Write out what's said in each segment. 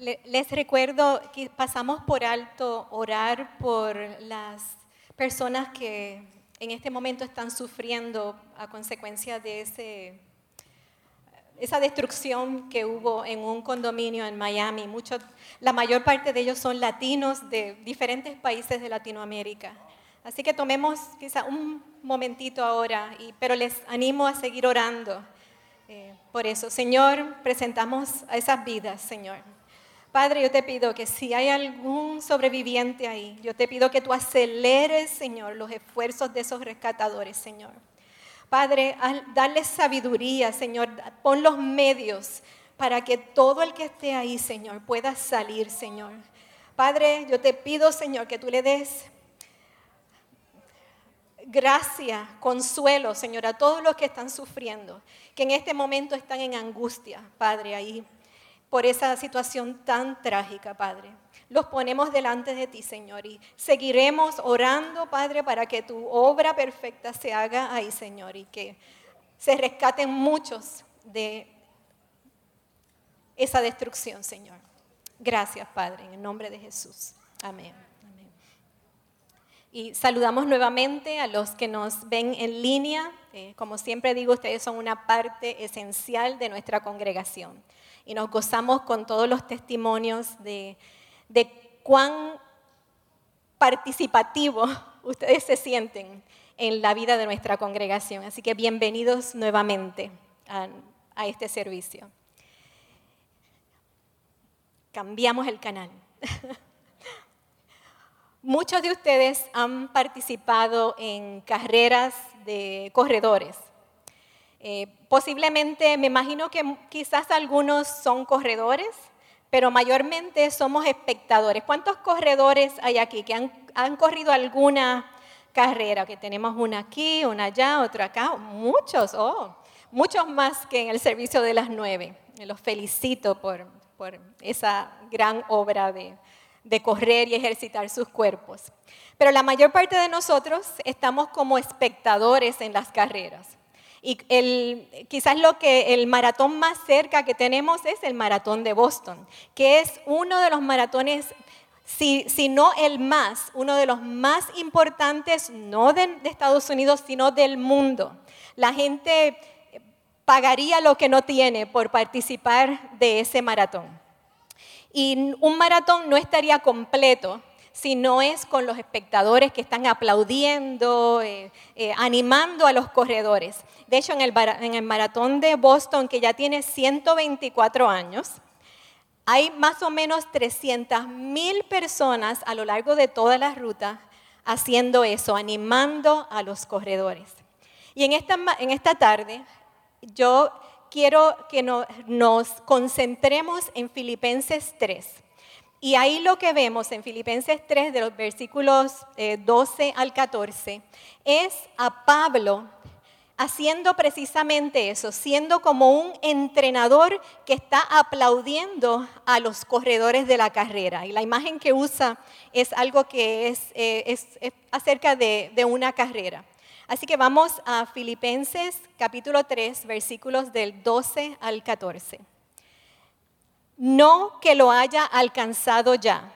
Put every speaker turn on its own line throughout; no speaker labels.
Les recuerdo que pasamos por alto orar por las personas que en este momento están sufriendo a consecuencia de ese, esa destrucción que hubo en un condominio en Miami. Muchos, la mayor parte de ellos son latinos de diferentes países de Latinoamérica. Así que tomemos quizá un momentito ahora, pero les animo a seguir orando eh, por eso. Señor, presentamos a esas vidas, Señor. Padre, yo te pido que si hay algún sobreviviente ahí, yo te pido que tú aceleres, Señor, los esfuerzos de esos rescatadores, Señor. Padre, darles sabiduría, Señor, pon los medios para que todo el que esté ahí, Señor, pueda salir, Señor. Padre, yo te pido, Señor, que tú le des gracia, consuelo, Señor, a todos los que están sufriendo, que en este momento están en angustia, Padre, ahí por esa situación tan trágica, Padre. Los ponemos delante de ti, Señor, y seguiremos orando, Padre, para que tu obra perfecta se haga ahí, Señor, y que se rescaten muchos de esa destrucción, Señor. Gracias, Padre, en el nombre de Jesús. Amén. Y saludamos nuevamente a los que nos ven en línea. Eh, como siempre digo, ustedes son una parte esencial de nuestra congregación y nos gozamos con todos los testimonios de, cuán participativo ustedes se sienten en la vida de nuestra congregación. Así que bienvenidos nuevamente a este servicio. Cambiamos el canal. Muchos de ustedes han participado en carreras de corredores. Eh, posiblemente, me imagino que quizás algunos son corredores, pero mayormente somos espectadores. ¿Cuántos corredores hay aquí que han, corrido alguna carrera? Que tenemos una aquí, una allá, otra acá. Muchos, oh, muchos más que en el servicio de las nueve. Los felicito por, esa gran obra de, de correr y ejercitar sus cuerpos. Pero la mayor parte de nosotros estamos como espectadores en las carreras. Y el, quizás lo que el maratón más cerca que tenemos es el maratón de Boston, que es uno de los maratones, si, si no el más, uno de los más importantes, no de, de Estados Unidos, sino del mundo. La gente pagaría lo que no tiene por participar de ese maratón. Y un maratón no estaría completo si no es con los espectadores que están aplaudiendo, eh, eh, animando a los corredores. De hecho, en el, maratón de Boston, que ya tiene 124 años, hay más o menos 300 mil personas a lo largo de toda la ruta haciendo eso, animando a los corredores. Y en esta, en esta tarde yo quiero que nos concentremos en Filipenses 3. Y ahí lo que vemos en Filipenses 3, de los versículos 12 eh, al 14, es a Pablo haciendo precisamente eso, siendo como un entrenador que está aplaudiendo a los corredores de la carrera. Y la imagen que usa es algo que es, eh, acerca de, de una carrera. Así que vamos a Filipenses capítulo 3, versículos del 12 al 14 no que lo haya alcanzado ya,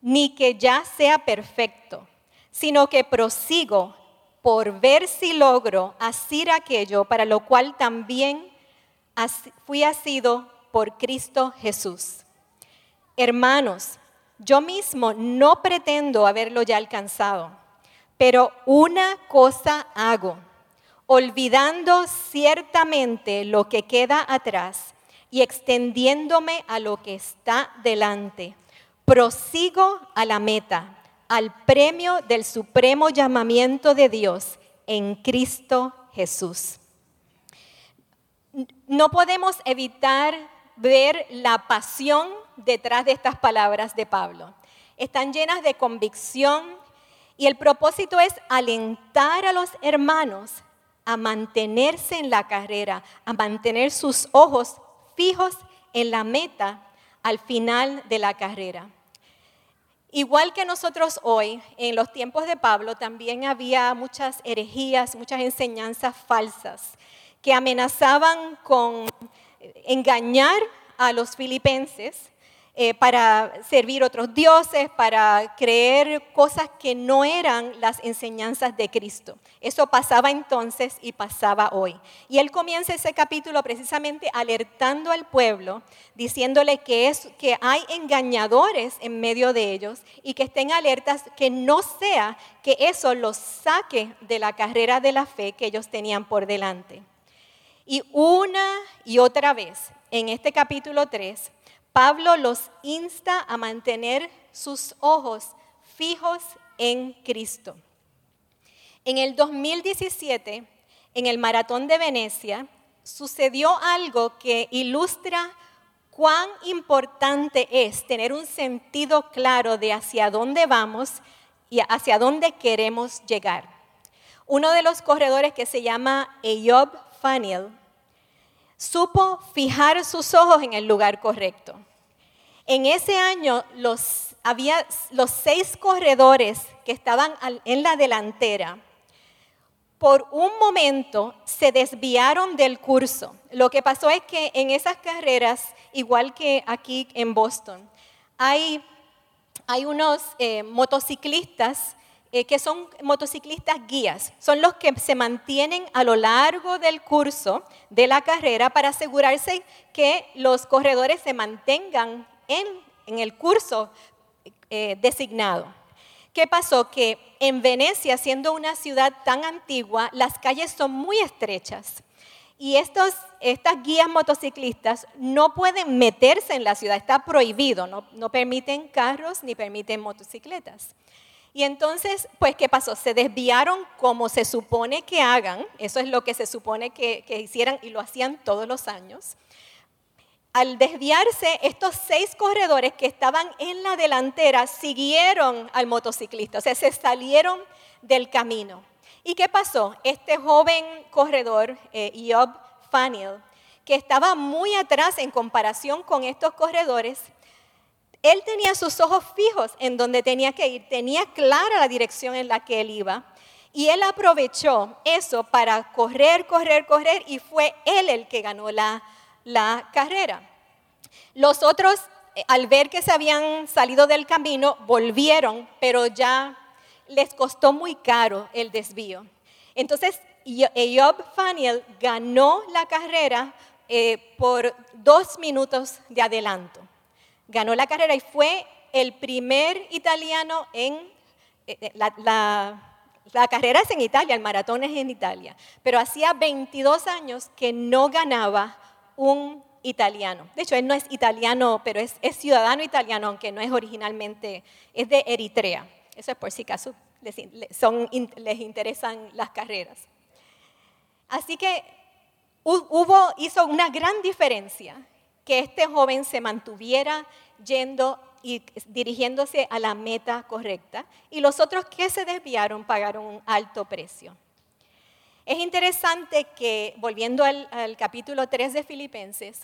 ni que ya sea perfecto, sino que prosigo por ver si logro hacer aquello para lo cual también fui asido por Cristo Jesús. Hermanos, yo mismo no pretendo haberlo ya alcanzado, pero una cosa hago, olvidando ciertamente lo que queda atrás y extendiéndome a lo que está delante. Prosigo a la meta, al premio del supremo llamamiento de Dios en Cristo Jesús. No podemos evitar ver la pasión detrás de estas palabras de Pablo. Están llenas de convicción y el propósito es alentar a los hermanos a mantenerse en la carrera, a mantener sus ojos fijos en la meta al final de la carrera. Igual que nosotros hoy, en los tiempos de Pablo, también había muchas herejías, muchas enseñanzas falsas que amenazaban con engañar a los filipenses eh, para servir otros dioses, para creer cosas que no eran las enseñanzas de Cristo. Eso pasaba entonces y pasaba hoy. Y él comienza ese capítulo precisamente alertando al pueblo, diciéndole que, es, que hay engañadores en medio de ellos y que estén alertas que no sea que eso los saque de la carrera de la fe que ellos tenían por delante. Y una y otra vez, en este capítulo 3, Pablo los insta a mantener sus ojos fijos en Cristo. En el 2017, en el Maratón de Venecia, sucedió algo que ilustra cuán importante es tener un sentido claro de hacia dónde vamos y hacia dónde queremos llegar. Uno de los corredores que se llama Eyob Faniel supo fijar sus ojos en el lugar correcto. En ese año los, había los seis corredores que estaban en la delantera. Por un momento se desviaron del curso. Lo que pasó es que en esas carreras, igual que aquí en Boston, hay, unos eh, motociclistas eh, que son motociclistas guías, son los que se mantienen a lo largo del curso de la carrera para asegurarse que los corredores se mantengan en, el curso eh, designado. ¿Qué pasó? Que en Venecia, siendo una ciudad tan antigua, las calles son muy estrechas. Y estos, estas guías motociclistas no pueden meterse en la ciudad, está prohibido, no, no permiten carros ni permiten motocicletas. Y entonces, pues, ¿qué pasó? Se desviaron como se supone que hagan, eso es lo que se supone que, hicieran y lo hacían todos los años. Al desviarse, estos seis corredores que estaban en la delantera siguieron al motociclista, o sea, se salieron del camino. ¿Y qué pasó? Este joven corredor, eh, Job Faniel, que estaba muy atrás en comparación con estos corredores, él tenía sus ojos fijos en donde tenía que ir, tenía clara la dirección en la que él iba. Y él aprovechó eso para correr, correr, correr y fue él el que ganó la, la carrera. Los otros, eh, al ver que se habían salido del camino, volvieron, pero ya les costó muy caro el desvío. Entonces, Job Faniel ganó la carrera eh, por dos minutos de adelanto ganó la carrera y fue el primer italiano en... Eh, eh, la, carrera es en Italia, el maratón es en Italia, pero hacía 22 años que no ganaba un italiano. De hecho, él no es italiano, pero es, ciudadano italiano, aunque no es originalmente, es de Eritrea. Eso es por si acaso les, les interesan las carreras. Así que hubo, hizo una gran diferencia que este joven se mantuviera yendo y dirigiéndose a la meta correcta y los otros que se desviaron pagaron un alto precio. Es interesante que, volviendo al, capítulo 3 de Filipenses,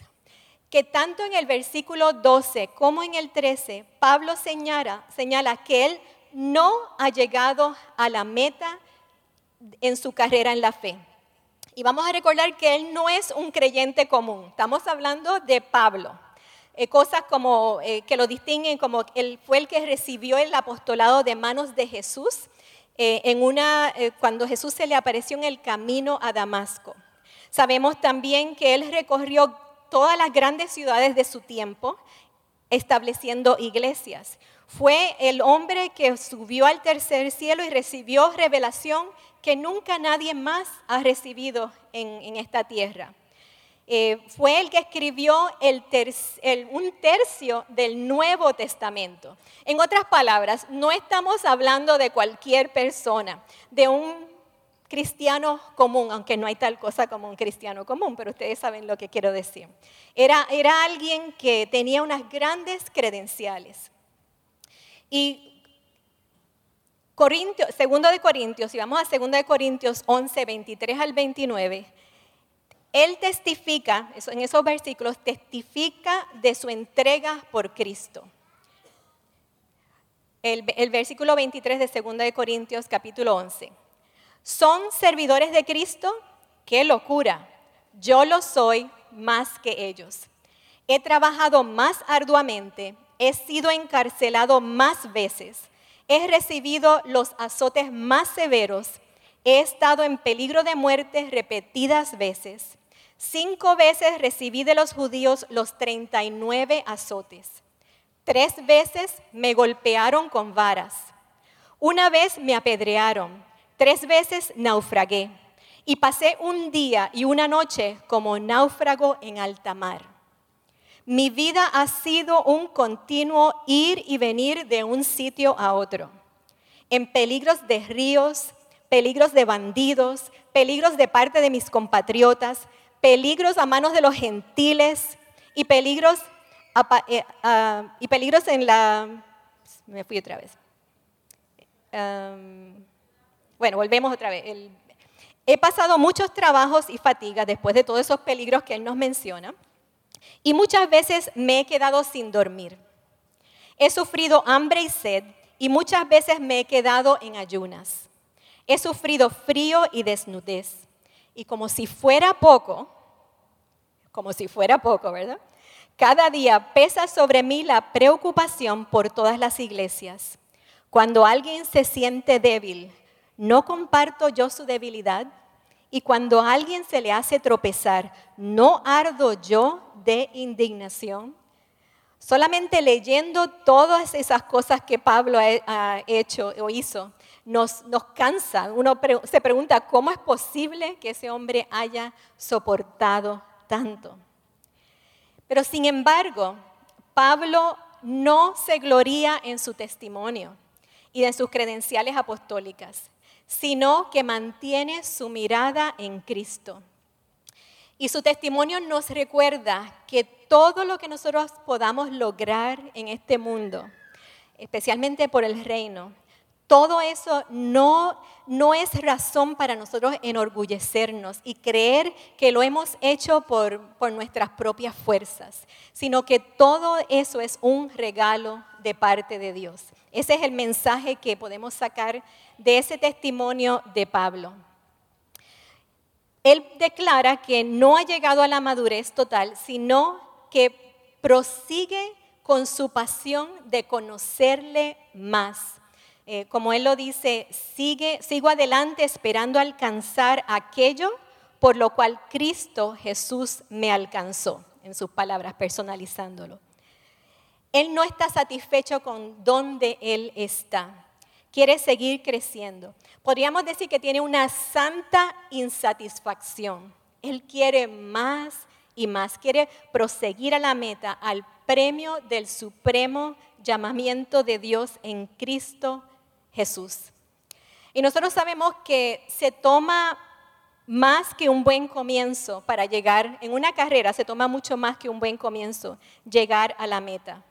que tanto en el versículo 12 como en el 13, Pablo señala, señala que él no ha llegado a la meta en su carrera en la fe. Y vamos a recordar que él no es un creyente común. Estamos hablando de Pablo. Eh, cosas como eh, que lo distinguen como él fue el que recibió el apostolado de manos de Jesús eh, en una, cuando Jesús se le apareció en el camino a Damasco. Sabemos también que él recorrió todas las grandes ciudades de su tiempo estableciendo iglesias. Fue el hombre que subió al tercer cielo y recibió revelación que nunca nadie más ha recibido en, esta tierra. Eh, fue el que escribió un tercio del Nuevo Testamento. En otras palabras, no estamos hablando de cualquier persona, de un cristiano común, aunque no hay tal cosa como un cristiano común, pero ustedes saben lo que quiero decir. Era, era alguien que tenía unas grandes credenciales. Y Corintios, segundo de Corintios, si vamos a segundo de Corintios 11, 23 al 29, él testifica, en esos versículos, testifica de su entrega por Cristo. El, versículo 23 de segundo de Corintios capítulo 11. ¿Son servidores de Cristo? ¡Qué locura! Yo lo soy más que ellos. He trabajado más arduamente, he sido encarcelado más veces, he recibido los azotes más severos, he estado en peligro de muerte repetidas veces. Cinco veces recibí de los judíos los 39 azotes. Tres veces me golpearon con varas. Una vez me apedrearon. Tres veces naufragué. Y pasé un día y una noche como náufrago en alta mar. Mi vida ha sido un continuo ir y venir de un sitio a otro, en peligros de ríos, peligros de bandidos, peligros de parte de mis compatriotas, peligros a manos de los gentiles y peligros, eh, y peligros en la... Me fui otra vez. bueno, volvemos otra vez. he pasado muchos trabajos y fatigas después de todos esos peligros que él nos menciona. Y muchas veces me he quedado sin dormir. He sufrido hambre y sed y muchas veces me he quedado en ayunas. He sufrido frío y desnudez. Y como si fuera poco, como si fuera poco, ¿verdad? Cada día pesa sobre mí la preocupación por todas las iglesias. Cuando alguien se siente débil, ¿no comparto yo su debilidad? Y cuando alguien se le hace tropezar, ¿no ardo yo de indignación? Solamente leyendo todas esas cosas que Pablo ha hecho o hizo, nos, nos cansa. Uno se pregunta, ¿cómo es posible que ese hombre haya soportado tanto? Pero sin embargo, Pablo no se gloría en su testimonio y en sus credenciales apostólicas sino que mantiene su mirada en Cristo. Y su testimonio nos recuerda que todo lo que nosotros podamos lograr en este mundo, especialmente por el reino, todo eso no, no es razón para nosotros enorgullecernos y creer que lo hemos hecho por, por nuestras propias fuerzas, sino que todo eso es un regalo de parte de Dios. Ese es el mensaje que podemos sacar de ese testimonio de Pablo. Él declara que no ha llegado a la madurez total, sino que prosigue con su pasión de conocerle más. Eh, como él lo dice, sigue, sigo adelante esperando alcanzar aquello por lo cual Cristo Jesús me alcanzó, en sus palabras, personalizándolo. Él no está satisfecho con donde Él está quiere seguir creciendo. Podríamos decir que tiene una santa insatisfacción. Él quiere más y más, quiere proseguir a la meta, al premio del supremo llamamiento de Dios en Cristo Jesús. Y nosotros sabemos que se toma más que un buen comienzo para llegar, en una carrera se toma mucho más que un buen comienzo, llegar a la meta.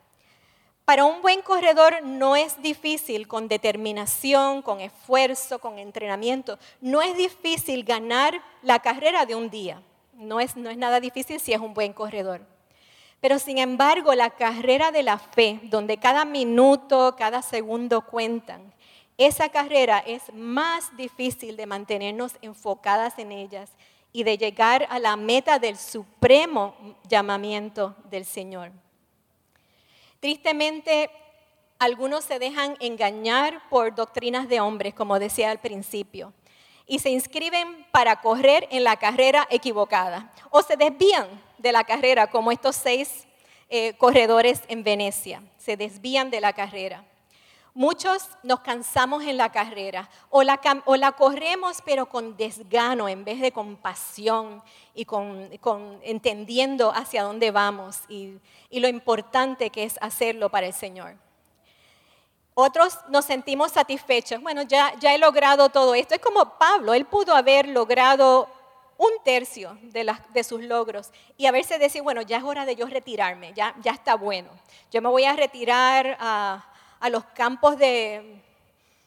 Para un buen corredor no es difícil con determinación, con esfuerzo, con entrenamiento. No es difícil ganar la carrera de un día. No es, no es nada difícil si es un buen corredor. Pero sin embargo, la carrera de la fe, donde cada minuto, cada segundo cuentan, esa carrera es más difícil de mantenernos enfocadas en ellas y de llegar a la meta del supremo llamamiento del Señor. Tristemente, algunos se dejan engañar por doctrinas de hombres, como decía al principio, y se inscriben para correr en la carrera equivocada, o se desvían de la carrera, como estos seis eh, corredores en Venecia, se desvían de la carrera. Muchos nos cansamos en la carrera o la, corremos pero con desgano en vez de con pasión y con, entendiendo hacia dónde vamos y, lo importante que es hacerlo para el Señor. Otros nos sentimos satisfechos. Bueno, ya, he logrado todo esto. Es como Pablo, él pudo haber logrado un tercio de, sus logros y haberse decir, bueno, ya es hora de yo retirarme, ya, ya está bueno. Yo me voy a retirar a a los campos de,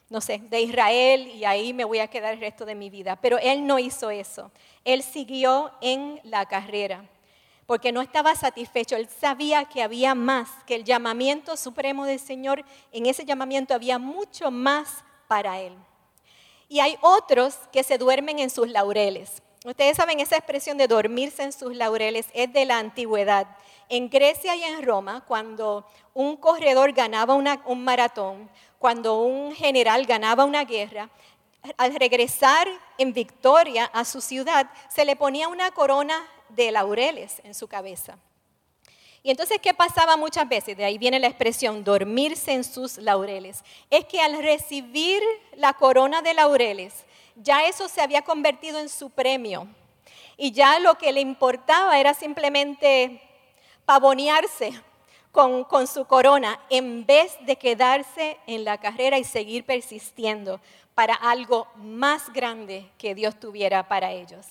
no sé, de Israel y ahí me voy a quedar el resto de mi vida. Pero él no hizo eso. Él siguió en la carrera porque no estaba satisfecho. Él sabía que había más, que el llamamiento supremo del Señor, en ese llamamiento había mucho más para él. Y hay otros que se duermen en sus laureles. Ustedes saben, esa expresión de dormirse en sus laureles es de la antigüedad. En Grecia y en Roma, cuando un corredor ganaba un maratón, cuando un general ganaba una guerra, al regresar en victoria a su ciudad, se le ponía una corona de laureles en su cabeza. Y entonces, ¿qué pasaba muchas veces? De ahí viene la expresión, dormirse en sus laureles. Es que al recibir la corona de laureles, ya eso se había convertido en su premio. Y ya lo que le importaba era simplemente pavonearse con, con, su corona en vez de quedarse en la carrera y seguir persistiendo para algo más grande que Dios tuviera para ellos.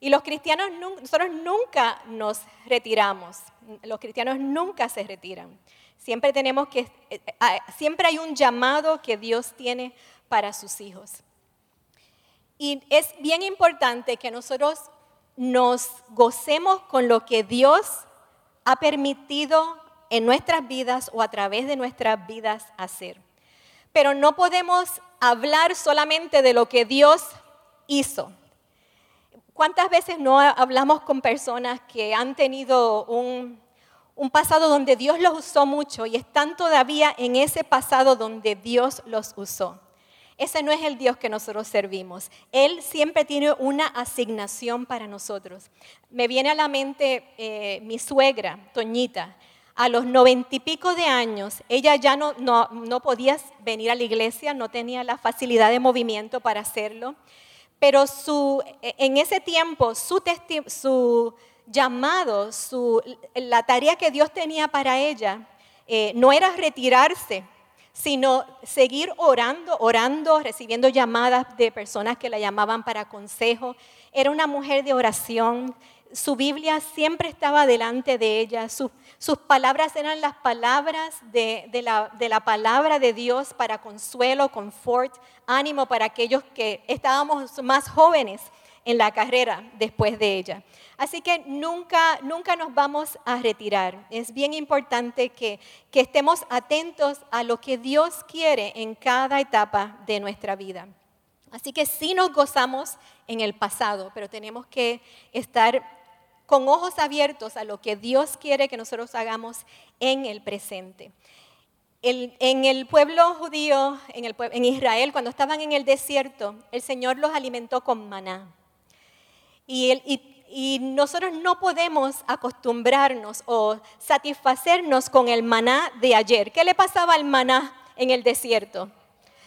Y los cristianos, nosotros nunca nos retiramos, los cristianos nunca se retiran. Siempre tenemos que, eh, eh, siempre hay un llamado que Dios tiene para sus hijos. Y es bien importante que nosotros nos gocemos con lo que Dios ha permitido en nuestras vidas o a través de nuestras vidas hacer. Pero no podemos hablar solamente de lo que Dios hizo. ¿Cuántas veces no hablamos con personas que han tenido un, pasado donde Dios los usó mucho y están todavía en ese pasado donde Dios los usó? Ese no es el Dios que nosotros servimos. Él siempre tiene una asignación para nosotros. Me viene a la mente eh, mi suegra, Toñita. A los noventa y pico de años, ella ya no, no, no podía venir a la iglesia, no tenía la facilidad de movimiento para hacerlo pero su, en ese tiempo su, su llamado, su, la tarea que Dios tenía para ella, eh, no era retirarse, sino seguir orando, orando, recibiendo llamadas de personas que la llamaban para consejo. Era una mujer de oración, su Biblia siempre estaba delante de ella, sus, palabras eran las palabras de, la, de, la, palabra de Dios para consuelo, confort, ánimo para aquellos que estábamos más jóvenes en la carrera después de ella. Así que nunca, nunca nos vamos a retirar. Es bien importante que, que estemos atentos a lo que Dios quiere en cada etapa de nuestra vida. Así que sí nos gozamos en el pasado, pero tenemos que estar con ojos abiertos a lo que Dios quiere que nosotros hagamos en el presente. en el pueblo judío, en, Israel, cuando estaban en el desierto, el Señor los alimentó con maná. Y nosotros no podemos acostumbrarnos o satisfacernos con el maná de ayer. ¿Qué le pasaba al maná en el desierto?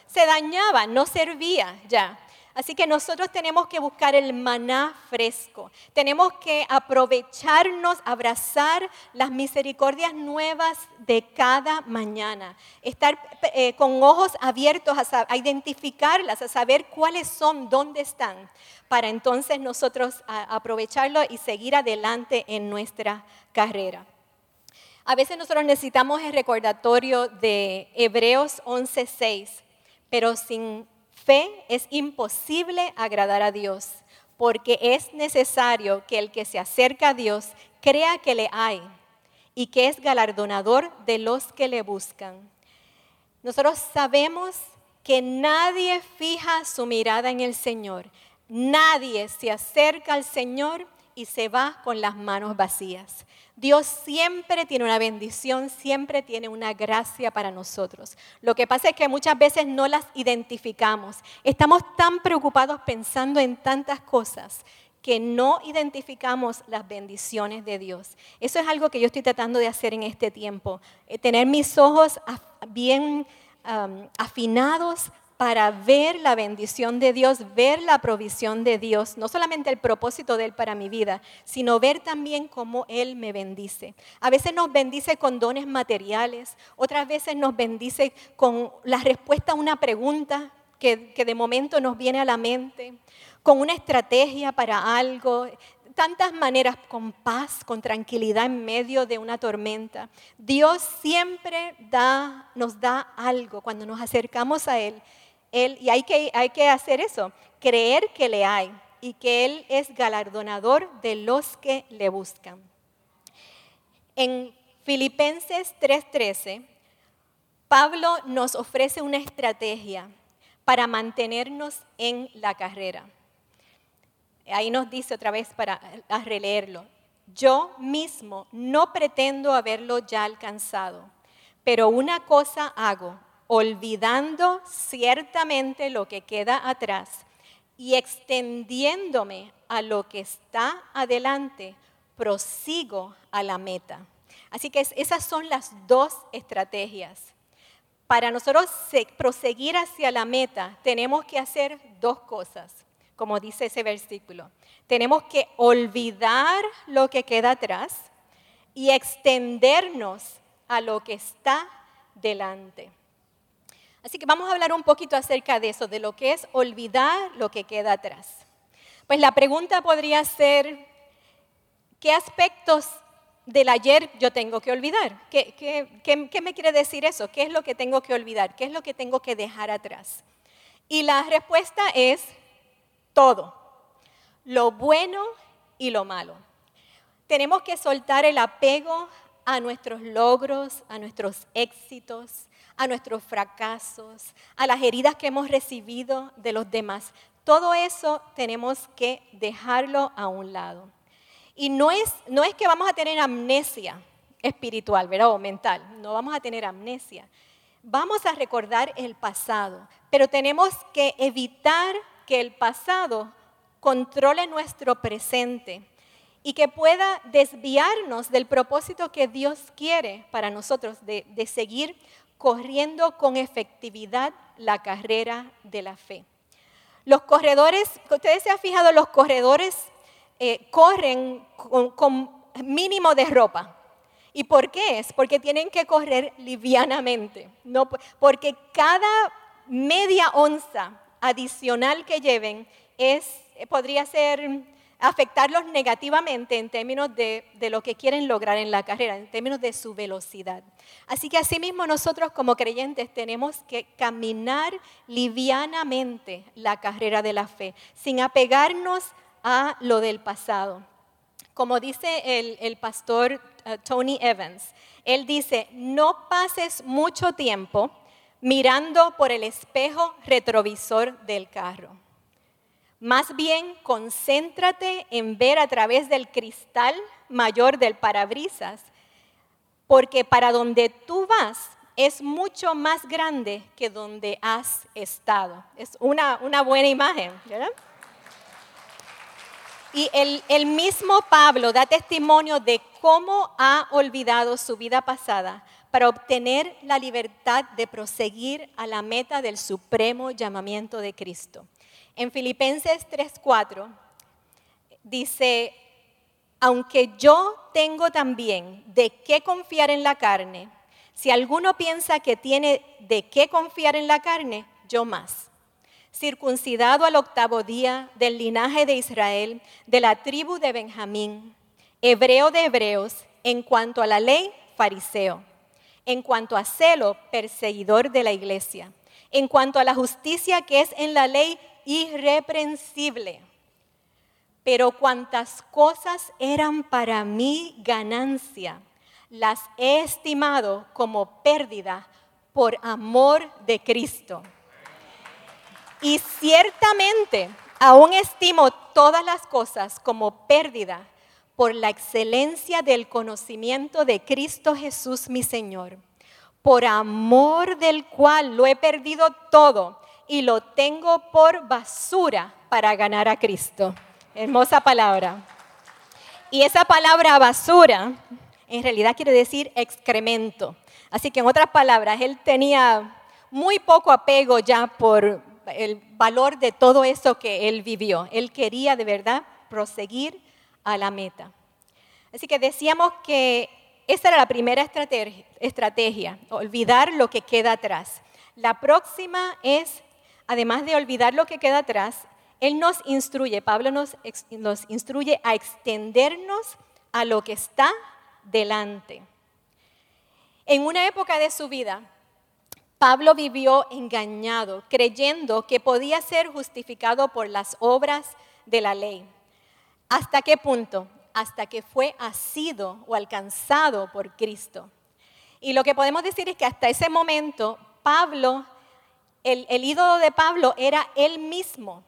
Se dañaba, no servía ya. Así que nosotros tenemos que buscar el maná fresco. Tenemos que aprovecharnos, abrazar las misericordias nuevas de cada mañana. Estar eh, con ojos abiertos a, identificarlas, a saber cuáles son, dónde están, para entonces nosotros aprovecharlo y seguir adelante en nuestra carrera. A veces nosotros necesitamos el recordatorio de Hebreos 11:6, pero sin fe es imposible agradar a Dios, porque es necesario que el que se acerca a Dios crea que le hay y que es galardonador de los que le buscan. Nosotros sabemos que nadie fija su mirada en el Señor, nadie se acerca al Señor y se va con las manos vacías. Dios siempre tiene una bendición, siempre tiene una gracia para nosotros. Lo que pasa es que muchas veces no las identificamos. Estamos tan preocupados pensando en tantas cosas que no identificamos las bendiciones de Dios. Eso es algo que yo estoy tratando de hacer en este tiempo, eh, tener mis ojos bien afinados para ver la bendición de Dios, ver la provisión de Dios, no solamente el propósito de Él para mi vida, sino ver también cómo Él me bendice. A veces nos bendice con dones materiales, otras veces nos bendice con la respuesta a una pregunta que, de momento nos viene a la mente, con una estrategia para algo, tantas maneras, con paz, con tranquilidad en medio de una tormenta. Dios siempre da, nos da algo cuando nos acercamos a Él y hay que, hay que hacer eso, creer que le hay y que Él es galardonador de los que le buscan. En Filipenses 3:13, Pablo nos ofrece una estrategia para mantenernos en la carrera. ahí nos dice otra vez para releerlo, yo mismo no pretendo haberlo ya alcanzado, pero una cosa hago, olvidando ciertamente lo que queda atrás y extendiéndome a lo que está adelante, prosigo a la meta. Así que esas son las dos estrategias. Para nosotros proseguir hacia la meta, tenemos que hacer dos cosas, como dice ese versículo. Tenemos que olvidar lo que queda atrás y extendernos a lo que está delante. Así que vamos a hablar un poquito acerca de eso, de lo que es olvidar lo que queda atrás. Pues la pregunta podría ser, ¿qué aspectos del ayer yo tengo que olvidar? ¿Qué, me quiere decir eso? ¿Qué es lo que tengo que olvidar? ¿Qué es lo que tengo que dejar atrás? Y la respuesta es todo, lo bueno y lo malo. Tenemos que soltar el apego a nuestros logros, a nuestros éxitos, a nuestros fracasos, a las heridas que hemos recibido de los demás. Todo eso tenemos que dejarlo a un lado. Y no es, no es que vamos a tener amnesia espiritual, ¿verdad? O mental. No vamos a tener amnesia. Vamos a recordar el pasado, pero tenemos que evitar que el pasado controle nuestro presente y que pueda desviarnos del propósito que Dios quiere para nosotros de, seguir corriendo con efectividad la carrera de la fe. Los corredores, ustedes se han fijado, los corredores eh, corren con, mínimo de ropa. ¿Y por qué es? Porque tienen que correr livianamente, no, porque cada media onza adicional que lleven es, podría ser afectarlos negativamente en términos de, lo que quieren lograr en la carrera, en términos de su velocidad. Así que asimismo nosotros como creyentes tenemos que caminar livianamente la carrera de la fe, sin apegarnos a lo del pasado. Como dice el, el pastor uh, Tony Evans, él dice, no pases mucho tiempo mirando por el espejo retrovisor del carro. Más bien, concéntrate en ver a través del cristal mayor del parabrisas, porque para donde tú vas es mucho más grande que donde has estado. Es una, buena imagen. Y el, el mismo Pablo da testimonio de cómo ha olvidado su vida pasada para obtener la libertad de proseguir a la meta del supremo llamamiento de Cristo. En Filipenses 3:4 dice, aunque yo tengo también de qué confiar en la carne, si alguno piensa que tiene de qué confiar en la carne, yo más. Circuncidado al octavo día del linaje de Israel, de la tribu de Benjamín, hebreo de hebreos, en cuanto a la ley, fariseo, en cuanto a celo, perseguidor de la iglesia, en cuanto a la justicia que es en la ley, irreprensible. Pero cuantas cosas eran para mí ganancia, las he estimado como pérdida por amor de Cristo. Y ciertamente aún estimo todas las cosas como pérdida por la excelencia del conocimiento de Cristo Jesús mi Señor, por amor del cual lo he perdido todo y lo tengo por basura para ganar a Cristo. Hermosa palabra. Y esa palabra basura en realidad quiere decir excremento. Así que en otras palabras, él tenía muy poco apego ya por el valor de todo eso que él vivió. Él quería de verdad proseguir a la meta. Así que decíamos que esa era la primera estrategia, estrategia olvidar lo que queda atrás. La próxima es además de olvidar lo que queda atrás, Él nos instruye, Pablo nos, instruye a extendernos a lo que está delante. En una época de su vida, Pablo vivió engañado, creyendo que podía ser justificado por las obras de la ley. ¿Hasta qué punto? Hasta que fue asido o alcanzado por Cristo. Y lo que podemos decir es que hasta ese momento Pablo el, ídolo de Pablo era él mismo.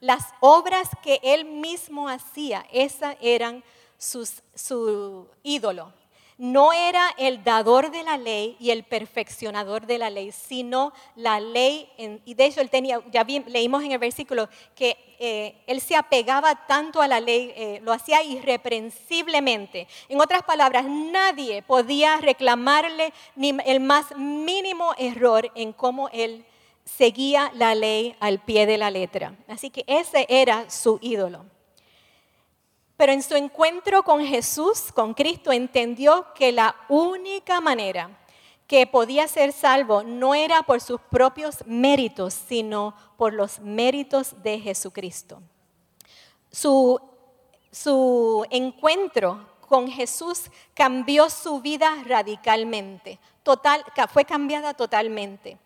Las obras que él mismo hacía, esas eran su ídolo no era el dador de la ley y el perfeccionador de la ley, sino la ley, y de hecho él tenía, ya leímos en el versículo que eh, él se apegaba tanto a la ley, eh, lo hacía irreprensiblemente. En otras palabras, nadie podía reclamarle ni el más mínimo error en cómo él seguía la ley al pie de la letra. Así que ese era su ídolo. Pero en su encuentro con Jesús, con Cristo, entendió que la única manera que podía ser salvo no era por sus propios méritos, sino por los méritos de Jesucristo. Su, encuentro con Jesús cambió su vida radicalmente, total, fue cambiada totalmente.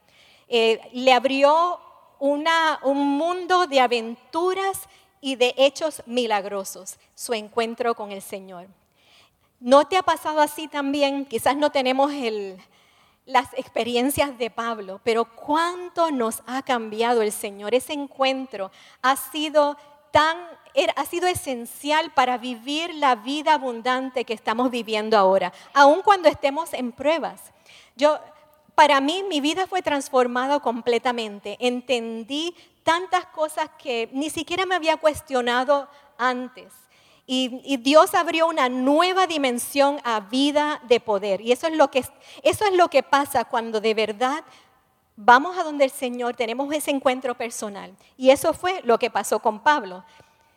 Eh, le abrió un mundo de aventuras y de hechos milagrosos, su encuentro con el Señor. ¿No te ha pasado así también? Quizás no tenemos las experiencias de Pablo, pero cuánto nos ha cambiado el Señor. Ese encuentro ha sido tan ha sido esencial para vivir la vida abundante que estamos viviendo ahora, aun cuando estemos en pruebas. Yo para mí mi vida fue transformada completamente. Entendí tantas cosas que ni siquiera me había cuestionado antes. Y, Dios abrió una nueva dimensión a vida de poder. Y eso es, lo que, eso es lo que pasa cuando de verdad vamos a donde el Señor, tenemos ese encuentro personal. Y eso fue lo que pasó con Pablo.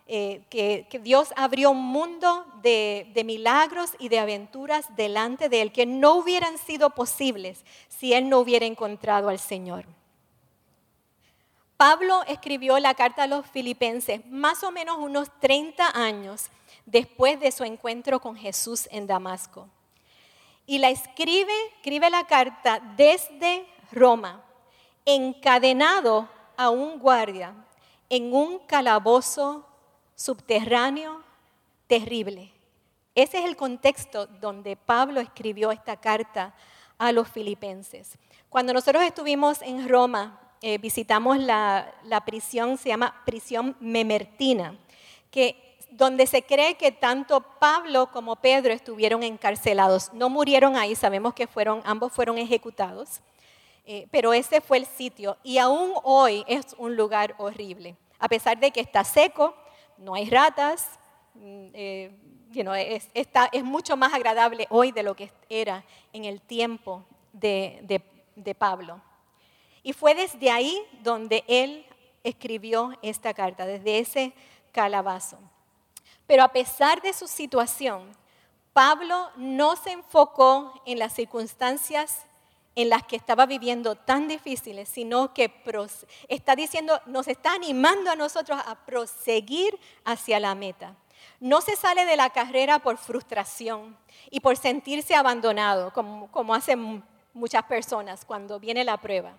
Eh, que, Dios abrió un mundo de, de, milagros y de aventuras delante de él que no hubieran sido posibles si él no hubiera encontrado al Señor. Pablo escribió la carta a los filipenses más o menos unos 30 años después de su encuentro con Jesús en Damasco. Y la escribe, escribe la carta desde Roma, encadenado a un guardia en un calabozo subterráneo terrible. Ese es el contexto donde Pablo escribió esta carta a los filipenses. Cuando nosotros estuvimos en Roma, eh, visitamos la, prisión, se llama prisión memertina, que, donde se cree que tanto Pablo como Pedro estuvieron encarcelados. No murieron ahí, sabemos que fueron, ambos fueron ejecutados, eh, pero ese fue el sitio. Y aún hoy es un lugar horrible. A pesar de que está seco, no hay ratas, mm, eh, es, es, mucho más agradable hoy de lo que era en el tiempo de Pablo. Y fue desde ahí donde él escribió esta carta, desde ese calabazo. Pero a pesar de su situación, Pablo no se enfocó en las circunstancias en las que estaba viviendo tan difíciles, sino que está diciendo, nos está animando a nosotros a proseguir hacia la meta. No se sale de la carrera por frustración y por sentirse abandonado, como, hacen muchas personas cuando viene la prueba.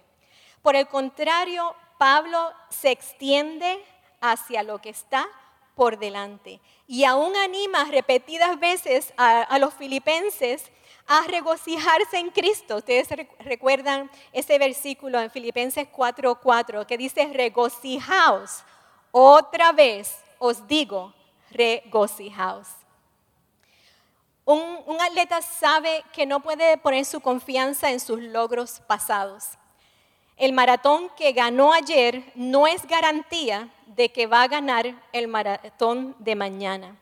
Por el contrario, Pablo se extiende hacia lo que está por delante y aún anima repetidas veces a, los filipenses a regocijarse en Cristo. Ustedes recuerdan ese versículo en Filipenses 4:4 que dice, regocijaos. Otra vez os digo, regocijaos. un atleta sabe que no puede poner su confianza en sus logros pasados el maratón que ganó ayer no es garantía de que va a ganar el maratón de mañana.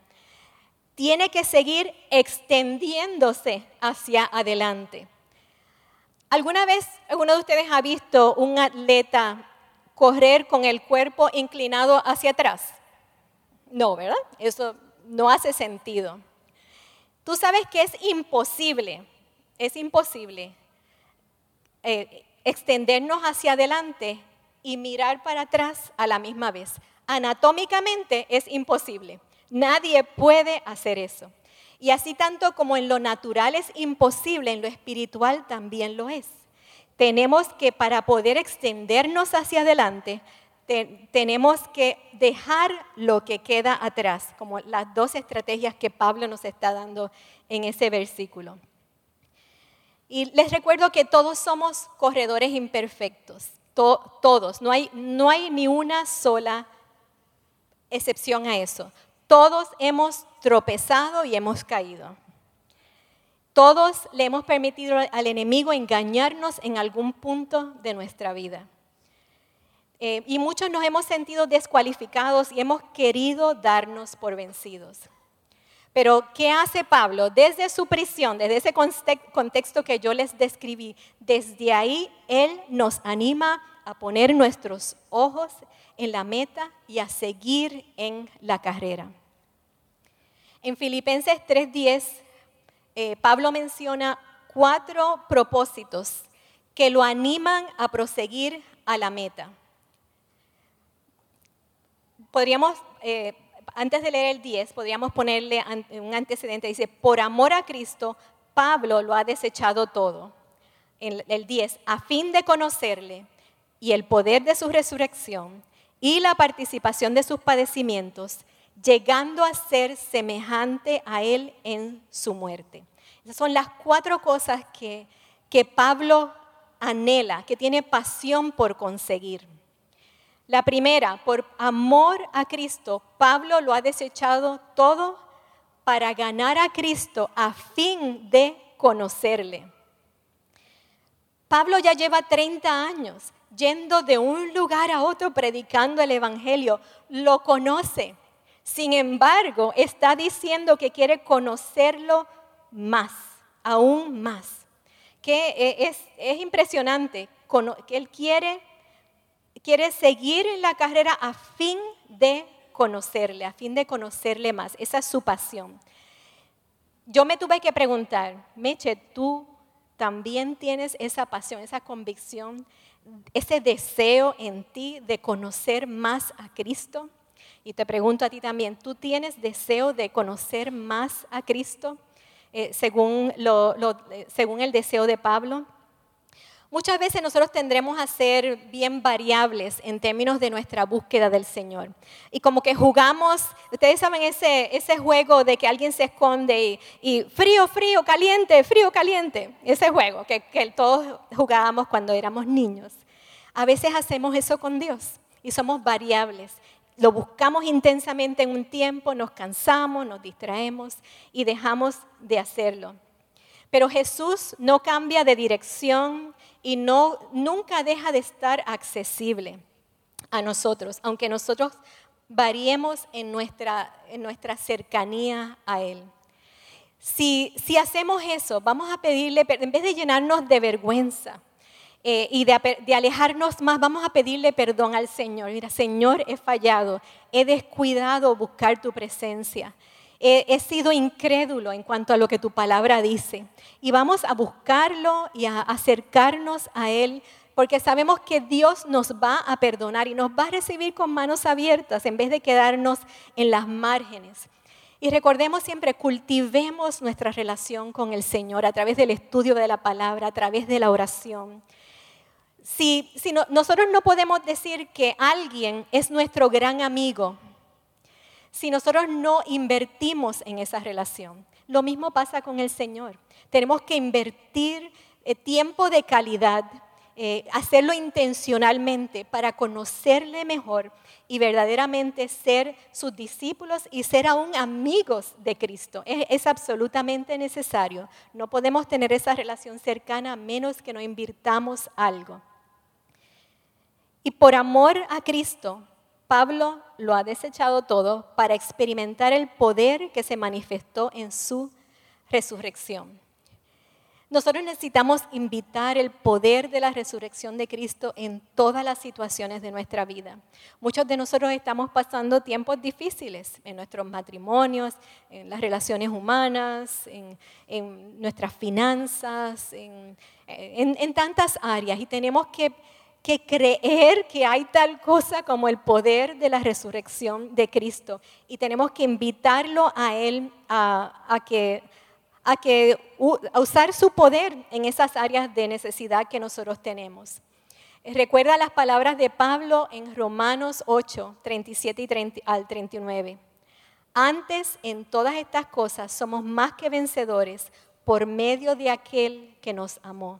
Tiene que seguir extendiéndose hacia adelante. ¿Alguna vez alguno de ustedes ha visto un atleta correr con el cuerpo inclinado hacia atrás? No, ¿verdad? Eso no hace sentido. Tú sabes que es imposible, es imposible eh, extendernos hacia adelante y mirar para atrás a la misma vez. Anatómicamente es imposible. Nadie puede hacer eso. Y así tanto como en lo natural es imposible, en lo espiritual también lo es. Tenemos que para poder extendernos hacia adelante, tenemos que dejar lo que queda atrás, como las dos estrategias que Pablo nos está dando en ese versículo. Y les recuerdo que todos somos corredores imperfectos, todos, no hay, no hay ni una sola excepción a eso. Todos hemos tropezado y hemos caído. Todos le hemos permitido al enemigo engañarnos en algún punto de nuestra vida. Eh, y muchos nos hemos sentido descualificados y hemos querido darnos por vencidos. Pero, ¿qué hace Pablo? Desde su prisión, desde ese contexto que yo les describí, desde ahí Él nos anima a poner nuestros ojos en la meta y a seguir en la carrera. En Filipenses 3:10, eh, Pablo menciona cuatro propósitos que lo animan a proseguir a la meta. Podríamos, eh, antes de leer el 10, podríamos ponerle un antecedente. Dice, por amor a Cristo, Pablo lo ha desechado todo. En el 10, a fin de conocerle y el poder de su resurrección y la participación de sus padecimientos, llegando a ser semejante a Él en su muerte. Esas son las cuatro cosas que, que Pablo anhela, que tiene pasión por conseguir. La primera, por amor a Cristo, Pablo lo ha desechado todo para ganar a Cristo a fin de conocerle. Pablo ya lleva 30 años yendo de un lugar a otro predicando el Evangelio. Lo conoce. Sin embargo, está diciendo que quiere conocerlo más, aún más. Que eh, es, es impresionante, que él quiere quiere seguir en la carrera a fin de conocerle, a fin de conocerle más. Esa es su pasión. Yo me tuve que preguntar, Meche, ¿tú también tienes esa pasión, esa convicción, ese deseo en ti de conocer más a Cristo? Y te pregunto a ti también, ¿tú tienes deseo de conocer más a Cristo eh, según, eh, según el deseo de Pablo? Muchas veces nosotros tendremos a ser bien variables en términos de nuestra búsqueda del Señor. Y como que jugamos, ustedes saben ese, ese juego de que alguien se esconde y, frío, frío, caliente, frío, caliente. Ese juego que, que todos jugábamos cuando éramos niños. A veces hacemos eso con Dios y somos variables. Lo buscamos intensamente en un tiempo, nos cansamos, nos distraemos y dejamos de hacerlo. Pero Jesús no cambia de dirección y no, nunca deja de estar accesible a nosotros, aunque nosotros variemos en nuestra, en nuestra cercanía a Él. Si, si, hacemos eso, vamos a pedirle, en vez de llenarnos de vergüenza eh, y de, de, alejarnos más, vamos a pedirle perdón al Señor. Mira, Señor, he fallado, he descuidado buscar tu presencia he, sido incrédulo en cuanto a lo que tu palabra dice. Y vamos a buscarlo y a acercarnos a Él porque sabemos que Dios nos va a perdonar y nos va a recibir con manos abiertas en vez de quedarnos en las márgenes. Y recordemos siempre, cultivemos nuestra relación con el Señor a través del estudio de la palabra, a través de la oración. Si, nosotros no podemos decir que alguien es nuestro gran amigo, si nosotros no invertimos en esa relación. Lo mismo pasa con el Señor. Tenemos que invertir eh, tiempo de calidad, eh, hacerlo intencionalmente para conocerle mejor y verdaderamente ser sus discípulos y ser aún amigos de Cristo. es, absolutamente necesario. No podemos tener esa relación cercana a menos que no invirtamos algo. Y por amor a Cristo, Pablo lo ha desechado todo para experimentar el poder que se manifestó en su resurrección. Nosotros necesitamos invitar el poder de la resurrección de Cristo en todas las situaciones de nuestra vida. Muchos de nosotros estamos pasando tiempos difíciles en nuestros matrimonios, en las relaciones humanas, en, nuestras finanzas, en tantas áreas y tenemos que que creer que hay tal cosa como el poder de la resurrección de Cristo. Y tenemos que invitarlo a Él a, que, a, que, usar su poder en esas áreas de necesidad que nosotros tenemos. Recuerda las palabras de Pablo en Romanos 8, 37 y al 39. Antes, en todas estas cosas, somos más que vencedores por medio de aquel que nos amó.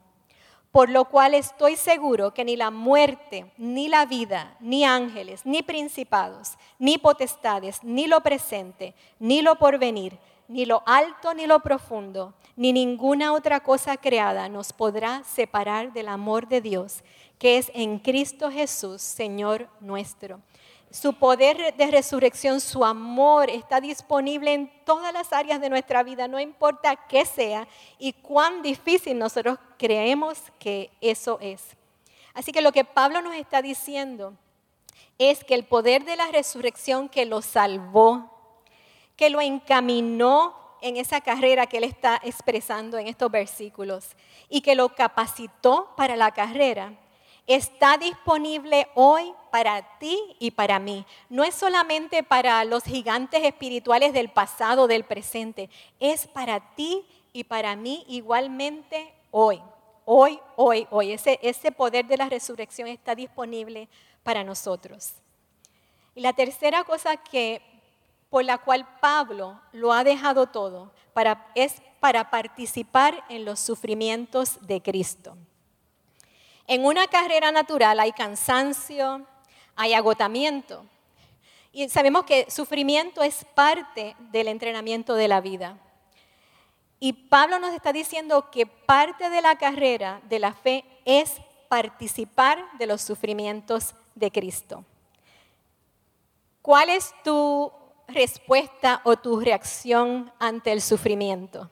Por lo cual estoy seguro que ni la muerte, ni la vida, ni ángeles, ni principados, ni potestades, ni lo presente, ni lo porvenir, ni lo alto, ni lo profundo, ni ninguna otra cosa creada nos podrá separar del amor de Dios, que es en Cristo Jesús, Señor nuestro. Su poder de resurrección, su amor está disponible en todas las áreas de nuestra vida, no importa qué sea y cuán difícil nosotros creemos que eso es. Así que lo que Pablo nos está diciendo es que el poder de la resurrección que lo salvó, que lo encaminó en esa carrera que él está expresando en estos versículos y que lo capacitó para la carrera, está disponible hoy para ti y para mí. No es solamente para los gigantes espirituales del pasado, del presente, es para ti y para mí igualmente hoy. Hoy, hoy, hoy. Ese, poder de la resurrección está disponible para nosotros. Y la tercera cosa que por la cual Pablo lo ha dejado todo es para participar en los sufrimientos de Cristo. En una carrera natural hay cansancio, hay agotamiento. Y sabemos que sufrimiento es parte del entrenamiento de la vida. Y Pablo nos está diciendo que parte de la carrera de la fe es participar de los sufrimientos de Cristo. ¿Cuál es tu respuesta o tu reacción ante el sufrimiento?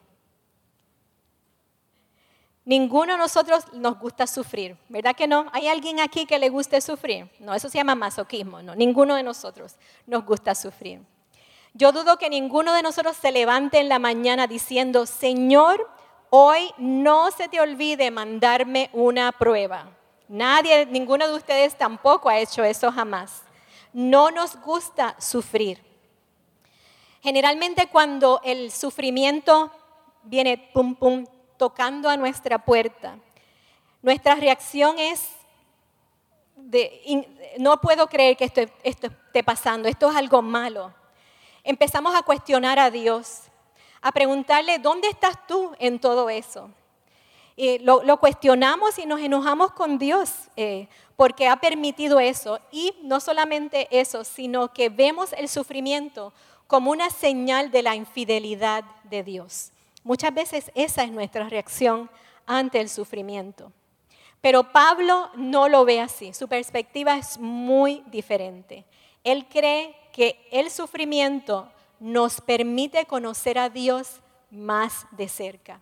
Ninguno de nosotros nos gusta sufrir, ¿verdad que no? ¿Hay alguien aquí que le guste sufrir? No, eso se llama masoquismo, no. Ninguno de nosotros nos gusta sufrir. Yo dudo que ninguno de nosotros se levante en la mañana diciendo, Señor, hoy no se te olvide mandarme una prueba. Nadie, ninguno de ustedes tampoco ha hecho eso jamás. No nos gusta sufrir. Generalmente cuando el sufrimiento viene pum pum tocando a nuestra puerta. Nuestra reacción es no puedo creer que esto, esté pasando, esto es algo malo. Empezamos a cuestionar a Dios, a preguntarle, ¿dónde estás tú en todo eso? lo, cuestionamos y nos enojamos con Dios eh, porque ha permitido eso. Y no solamente eso, sino que vemos el sufrimiento como una señal de la infidelidad de Dios. Muchas veces esa es nuestra reacción ante el sufrimiento. Pero Pablo no lo ve así, su perspectiva es muy diferente. Él cree que el sufrimiento nos permite conocer a Dios más de cerca.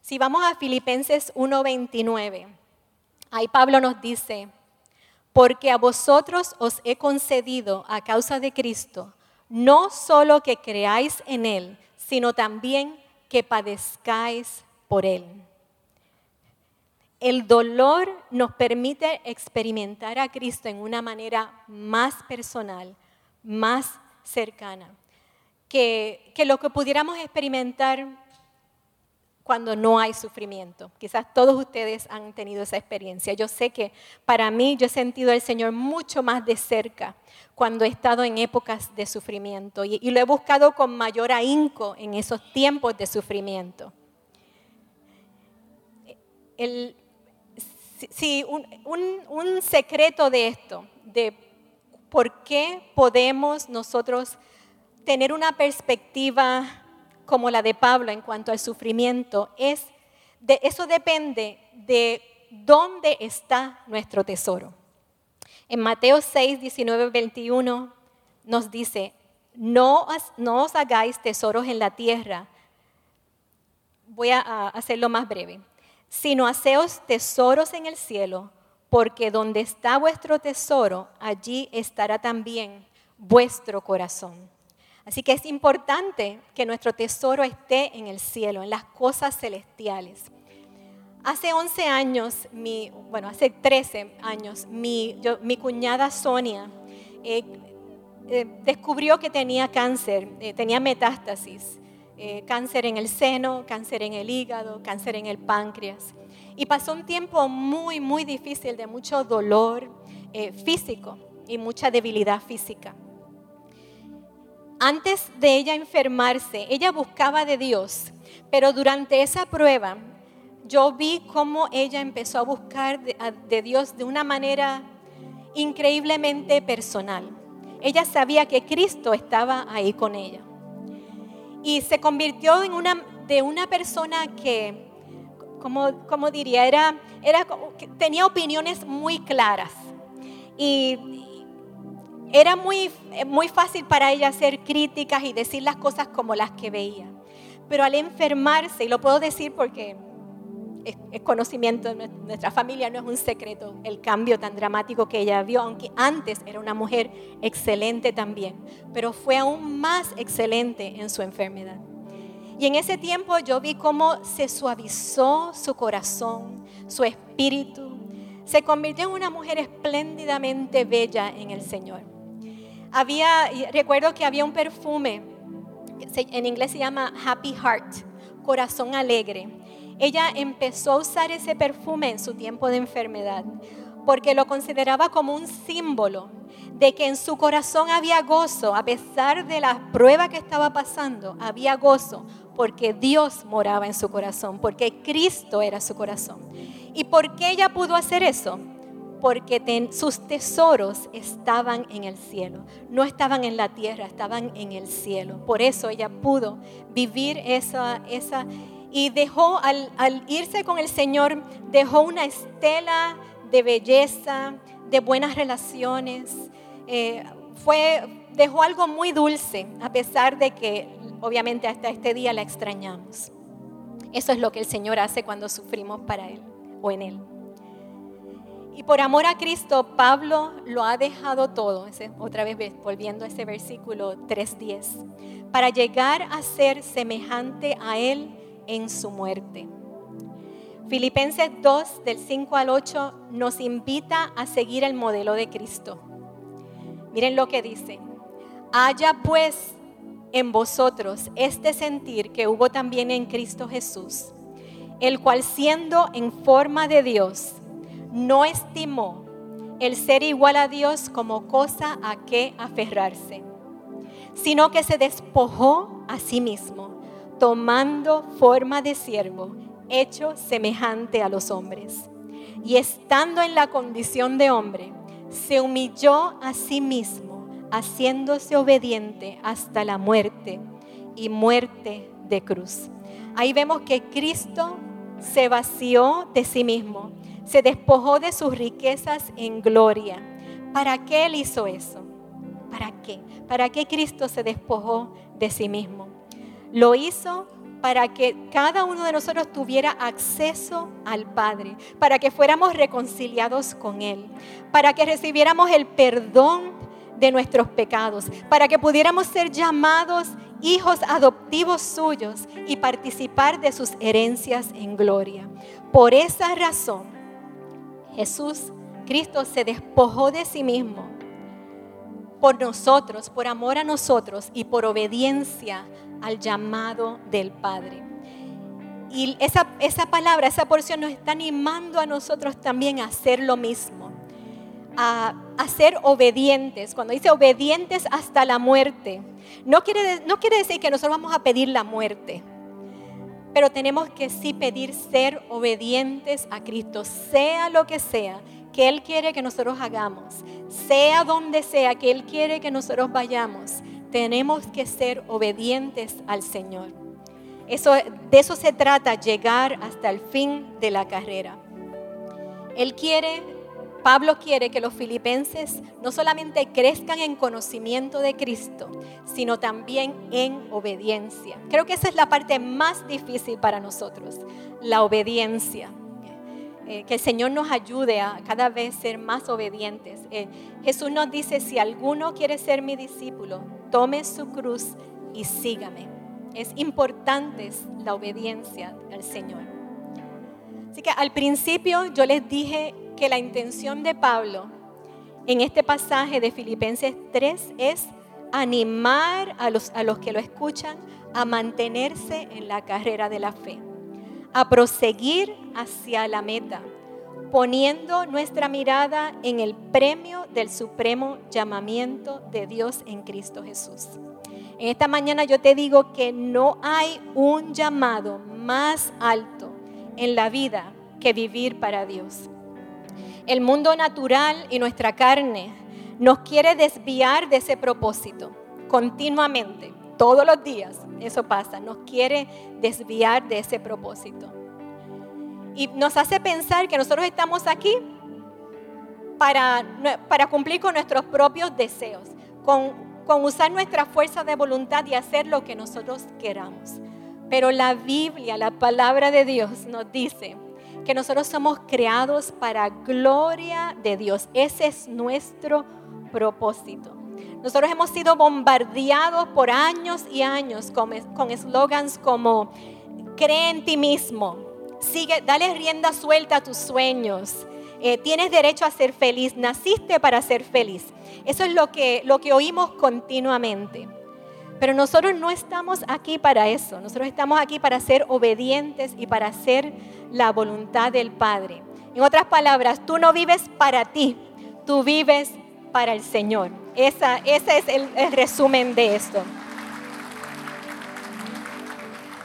Si vamos a Filipenses 1:29, ahí Pablo nos dice, porque a vosotros os he concedido a causa de Cristo, no solo que creáis en Él, sino también que padezcáis por Él. El dolor nos permite experimentar a Cristo en una manera más personal, más cercana, que, que lo que pudiéramos experimentar cuando no hay sufrimiento. Quizás todos ustedes han tenido esa experiencia. Yo sé que para mí yo he sentido al Señor mucho más de cerca cuando he estado en épocas de sufrimiento y, lo he buscado con mayor ahínco en esos tiempos de sufrimiento. si un secreto de esto, de por qué podemos nosotros tener una perspectiva como la de Pablo en cuanto al sufrimiento, es de, eso depende de dónde está nuestro tesoro. En Mateo 6, 19, 21 nos dice, no, no os hagáis tesoros en la tierra. Voy a hacerlo más breve. Sino haceos tesoros en el cielo, porque donde está vuestro tesoro, allí estará también vuestro corazón. Así que es importante que nuestro tesoro esté en el cielo, en las cosas celestiales. Hace 11 años, bueno, hace 13 años, mi, cuñada Sonia eh, eh, descubrió que tenía cáncer, eh, tenía metástasis, cáncer en el seno, cáncer en el hígado, cáncer en el páncreas. Y pasó un tiempo muy, muy difícil de mucho dolor físico y mucha debilidad física antes de ella enfermarse, ella buscaba de Dios, pero durante esa prueba yo vi cómo ella empezó a buscar de, Dios de una manera increíblemente personal. Ella sabía que Cristo estaba ahí con ella. Y se convirtió en una, de una persona que, como, como diría, era, era, tenía opiniones muy claras. Y era muy, muy fácil para ella hacer críticas y decir las cosas como las que veía. Pero al enfermarse, y lo puedo decir porque es, conocimiento de nuestra familia, no es un secreto el cambio tan dramático que ella vio, aunque antes era una mujer excelente también, pero fue aún más excelente en su enfermedad. Y en ese tiempo yo vi cómo se suavizó su corazón, su espíritu, se convirtió en una mujer espléndidamente bella en el Señor. Había, recuerdo que había un perfume, en inglés se llama Happy Heart, corazón alegre ella empezó a usar ese perfume en su tiempo de enfermedad porque lo consideraba como un símbolo de que en su corazón había gozo, a pesar de la prueba que estaba pasando, había gozo, porque Dios moraba en su corazón, porque Cristo era su corazón. ¿Y por qué ella pudo hacer eso? Porque sus tesoros estaban en el cielo, no estaban en la tierra, estaban en el cielo. Por eso ella pudo vivir esa, esa, y dejó, al, irse con el Señor, dejó una estela de belleza, de buenas relaciones. Eh, fue, dejó algo muy dulce, a pesar de que obviamente hasta este día la extrañamos. Eso es lo que el Señor hace cuando sufrimos para Él o en Él. Y por amor a Cristo, Pablo lo ha dejado todo, otra vez volviendo a ese versículo 3.10, para llegar a ser semejante a Él en su muerte. Filipenses 2 del 5 al 8 nos invita a seguir el modelo de Cristo. Miren lo que dice. Haya pues en vosotros este sentir que hubo también en Cristo Jesús, el cual siendo en forma de Dios, no estimó el ser igual a Dios como cosa a que aferrarse, sino que se despojó a sí mismo tomando forma de siervo, hecho semejante a los hombres. Y estando en la condición de hombre, se humilló a sí mismo, haciéndose obediente hasta la muerte y muerte de cruz. Ahí vemos que Cristo se vació de sí mismo, se despojó de sus riquezas en gloria. ¿Para qué Él hizo eso? ¿Para qué? ¿Para qué Cristo se despojó de sí mismo? Lo hizo para que cada uno de nosotros tuviera acceso al Padre, para que fuéramos reconciliados con Él, para que recibiéramos el perdón de nuestros pecados, para que pudiéramos ser llamados hijos adoptivos suyos y participar de sus herencias en gloria. Por esa razón, Jesús, Cristo se despojó de sí mismo por nosotros, por amor a nosotros y por obediencia al llamado del Padre. Y esa, esa palabra, esa porción nos está animando a nosotros también a hacer lo mismo, a, a ser obedientes. Cuando dice obedientes hasta la muerte, no quiere, no quiere decir que nosotros vamos a pedir la muerte, pero tenemos que sí pedir ser obedientes a Cristo, sea lo que sea que Él quiere que nosotros hagamos, sea donde sea que Él quiere que nosotros vayamos tenemos que ser obedientes al Señor. Eso, de eso se trata, llegar hasta el fin de la carrera. Él quiere, Pablo quiere que los filipenses no solamente crezcan en conocimiento de Cristo, sino también en obediencia. Creo que esa es la parte más difícil para nosotros, la obediencia. Eh, que el Señor nos ayude a cada vez ser más obedientes. Eh, Jesús nos dice, si alguno quiere ser mi discípulo, tome su cruz y sígame. Es importante la obediencia al Señor. Así que al principio yo les dije que la intención de Pablo en este pasaje de Filipenses 3 es animar a los, a los que lo escuchan a mantenerse en la carrera de la fe a proseguir hacia la meta, poniendo nuestra mirada en el premio del supremo llamamiento de Dios en Cristo Jesús. En esta mañana yo te digo que no hay un llamado más alto en la vida que vivir para Dios. El mundo natural y nuestra carne nos quiere desviar de ese propósito continuamente, todos los días. Eso pasa, nos quiere desviar de ese propósito. Y nos hace pensar que nosotros estamos aquí para, para cumplir con nuestros propios deseos, con, con usar nuestra fuerza de voluntad y hacer lo que nosotros queramos. Pero la Biblia, la palabra de Dios nos dice que nosotros somos creados para gloria de Dios. Ese es nuestro propósito. Nosotros hemos sido bombardeados por años y años con eslogans como cree en ti mismo, sigue, dale rienda suelta a tus sueños, eh, tienes derecho a ser feliz, naciste para ser feliz. Eso es lo que, lo que oímos continuamente. Pero nosotros no estamos aquí para eso. Nosotros estamos aquí para ser obedientes y para hacer la voluntad del Padre. En otras palabras, tú no vives para ti, tú vives para el Señor. Esa, ese es el, el resumen de esto.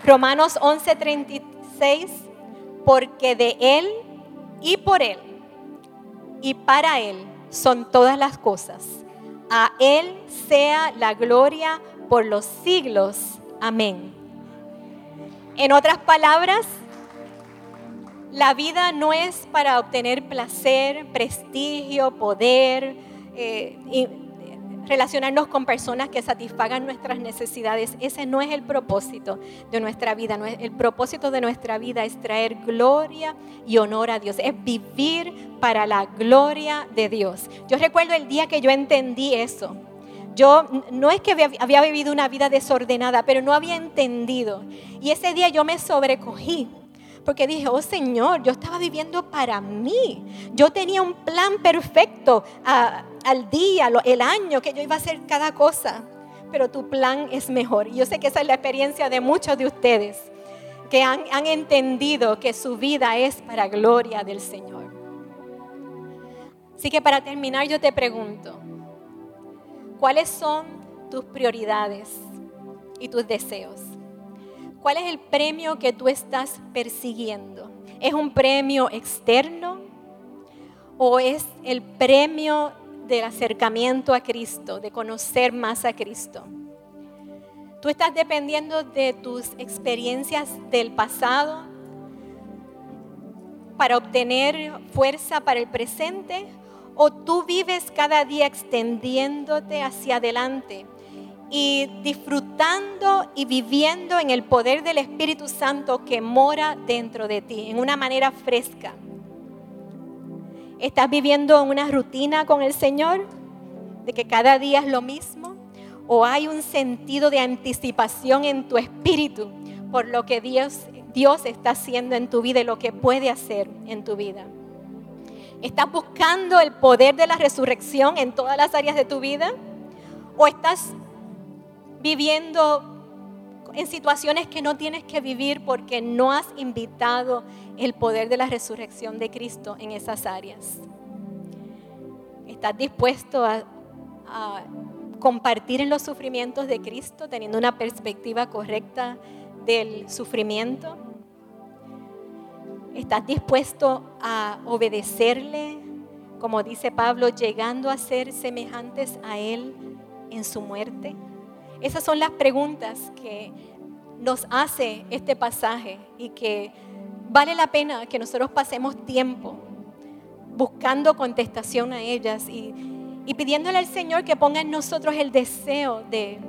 Romanos 11:36, porque de Él y por Él y para Él son todas las cosas. A Él sea la gloria por los siglos. Amén. En otras palabras, la vida no es para obtener placer, prestigio, poder, eh, y relacionarnos con personas que satisfagan nuestras necesidades. Ese no es el propósito de nuestra vida. el propósito de nuestra vida es traer gloria y honor a Dios. Es vivir para la gloria de Dios. Yo recuerdo el día que yo entendí eso. Yo no es que había vivido una vida desordenada, pero no había entendido. Y ese día yo me sobrecogí porque dije, oh Señor, yo estaba viviendo para mí. Yo tenía un plan perfecto al día, el año, que yo iba a hacer cada cosa. Pero tu plan es mejor. Y yo sé que esa es la experiencia de muchos de ustedes que han, han entendido que su vida es para gloria del Señor. Así que para terminar yo te pregunto, ¿cuáles son tus prioridades y tus deseos? ¿Cuál es el premio que tú estás persiguiendo? ¿Es un premio externo o es el premio del acercamiento a Cristo, de conocer más a Cristo? ¿Tú estás dependiendo de tus experiencias del pasado para obtener fuerza para el presente? ¿O tú vives cada día extendiéndote hacia adelante y disfrutando y viviendo en el poder del Espíritu Santo que mora dentro de ti, en una manera fresca. ¿Estás viviendo en una rutina con el Señor? ¿De que cada día es lo mismo? ¿O hay un sentido de anticipación en tu espíritu por lo que Dios, Dios está haciendo en tu vida y lo que puede hacer en tu vida? ¿Estás buscando el poder de la resurrección en todas las áreas de tu vida? ¿O estás viviendo en situaciones que no tienes que vivir porque no has invitado el poder de la resurrección de Cristo en esas áreas. ¿Estás dispuesto a, compartir en los sufrimientos de Cristo teniendo una perspectiva correcta del sufrimiento? ¿Estás dispuesto a obedecerle, como dice Pablo, llegando a ser semejantes a Él en su muerte? Esas son las preguntas que nos hace este pasaje y que vale la pena que nosotros pasemos tiempo buscando contestación a ellas y, pidiéndole al Señor que ponga en nosotros el deseo de,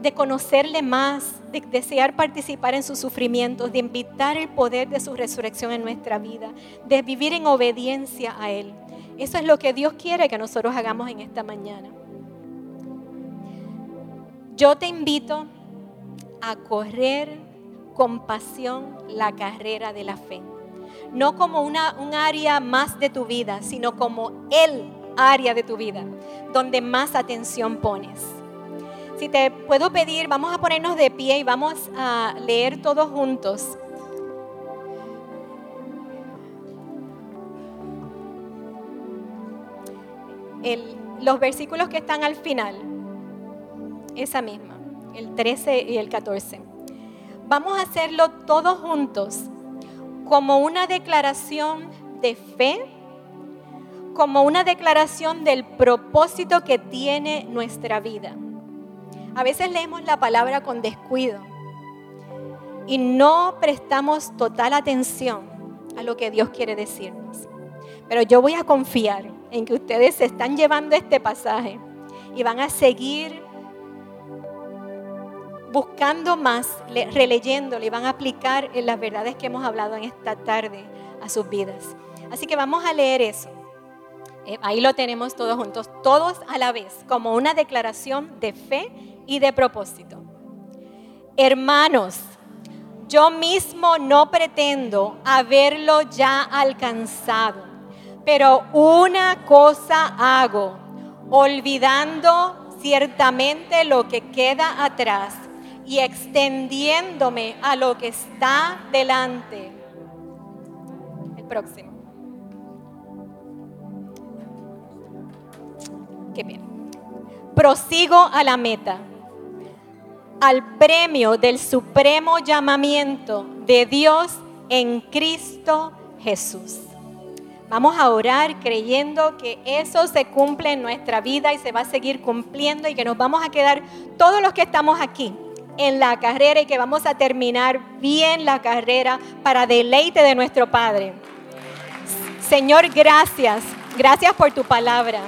de conocerle más, de desear participar en sus sufrimientos, de invitar el poder de su resurrección en nuestra vida, de vivir en obediencia a Él. Eso es lo que Dios quiere que nosotros hagamos en esta mañana. Yo te invito a correr con pasión la carrera de la fe. No como una, un área más de tu vida, sino como el área de tu vida, donde más atención pones. Si te puedo pedir, vamos a ponernos de pie y vamos a leer todos juntos. los versículos que están al final esa misma, el 13 y el 14. Vamos a hacerlo todos juntos, como una declaración de fe, como una declaración del propósito que tiene nuestra vida. A veces leemos la palabra con descuido y no prestamos total atención a lo que Dios quiere decirnos. Pero yo voy a confiar en que ustedes se están llevando este pasaje y van a seguir buscando más, releyéndolo y van a aplicar en las verdades que hemos hablado en esta tarde a sus vidas. Así que vamos a leer eso. Eh, ahí lo tenemos todos juntos, todos a la vez, como una declaración de fe y de propósito. Hermanos, yo mismo no pretendo haberlo ya alcanzado, pero una cosa hago, olvidando ciertamente lo que queda atrás y extendiéndome a lo que está delante. El próximo. Qué bien. Prosigo a la meta, al premio del supremo llamamiento de Dios en Cristo Jesús. Vamos a orar creyendo que eso se cumple en nuestra vida y se va a seguir cumpliendo y que nos vamos a quedar todos los que estamos aquí en la carrera y que vamos a terminar bien la carrera para deleite de nuestro Padre. Señor, gracias. Gracias por tu palabra.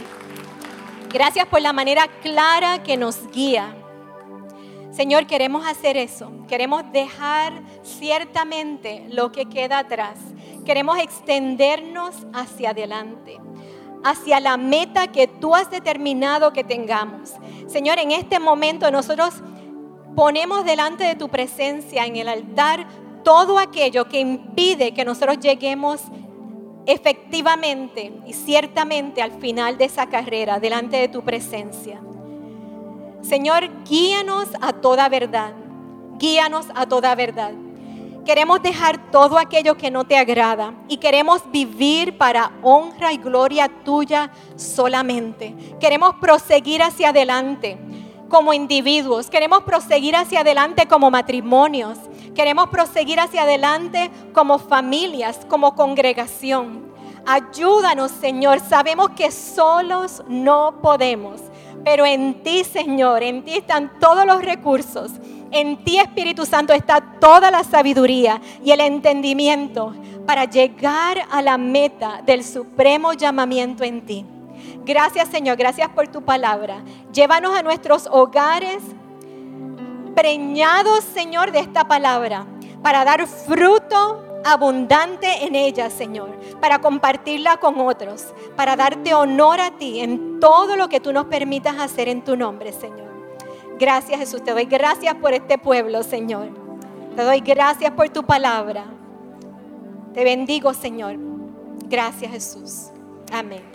Gracias por la manera clara que nos guía. Señor, queremos hacer eso. Queremos dejar ciertamente lo que queda atrás. Queremos extendernos hacia adelante, hacia la meta que tú has determinado que tengamos. Señor, en este momento nosotros ponemos delante de tu presencia en el altar todo aquello que impide que nosotros lleguemos efectivamente y ciertamente al final de esa carrera delante de tu presencia. Señor, guíanos a toda verdad, guíanos a toda verdad. Queremos dejar todo aquello que no te agrada y queremos vivir para honra y gloria tuya solamente. Queremos proseguir hacia adelante como individuos, queremos proseguir hacia adelante como matrimonios, queremos proseguir hacia adelante como familias, como congregación. Ayúdanos, Señor. Sabemos que solos no podemos, pero en ti, Señor, en ti están todos los recursos. En ti, Espíritu Santo, está toda la sabiduría y el entendimiento para llegar a la meta del supremo llamamiento en ti. Gracias Señor, gracias por tu palabra. Llévanos a nuestros hogares preñados, Señor, de esta palabra, para dar fruto abundante en ella, Señor, para compartirla con otros, para darte honor a ti en todo lo que tú nos permitas hacer en tu nombre, Señor. Gracias Jesús, te doy gracias por este pueblo, Señor. Te doy gracias por tu palabra. Te bendigo, Señor. Gracias Jesús. Amén.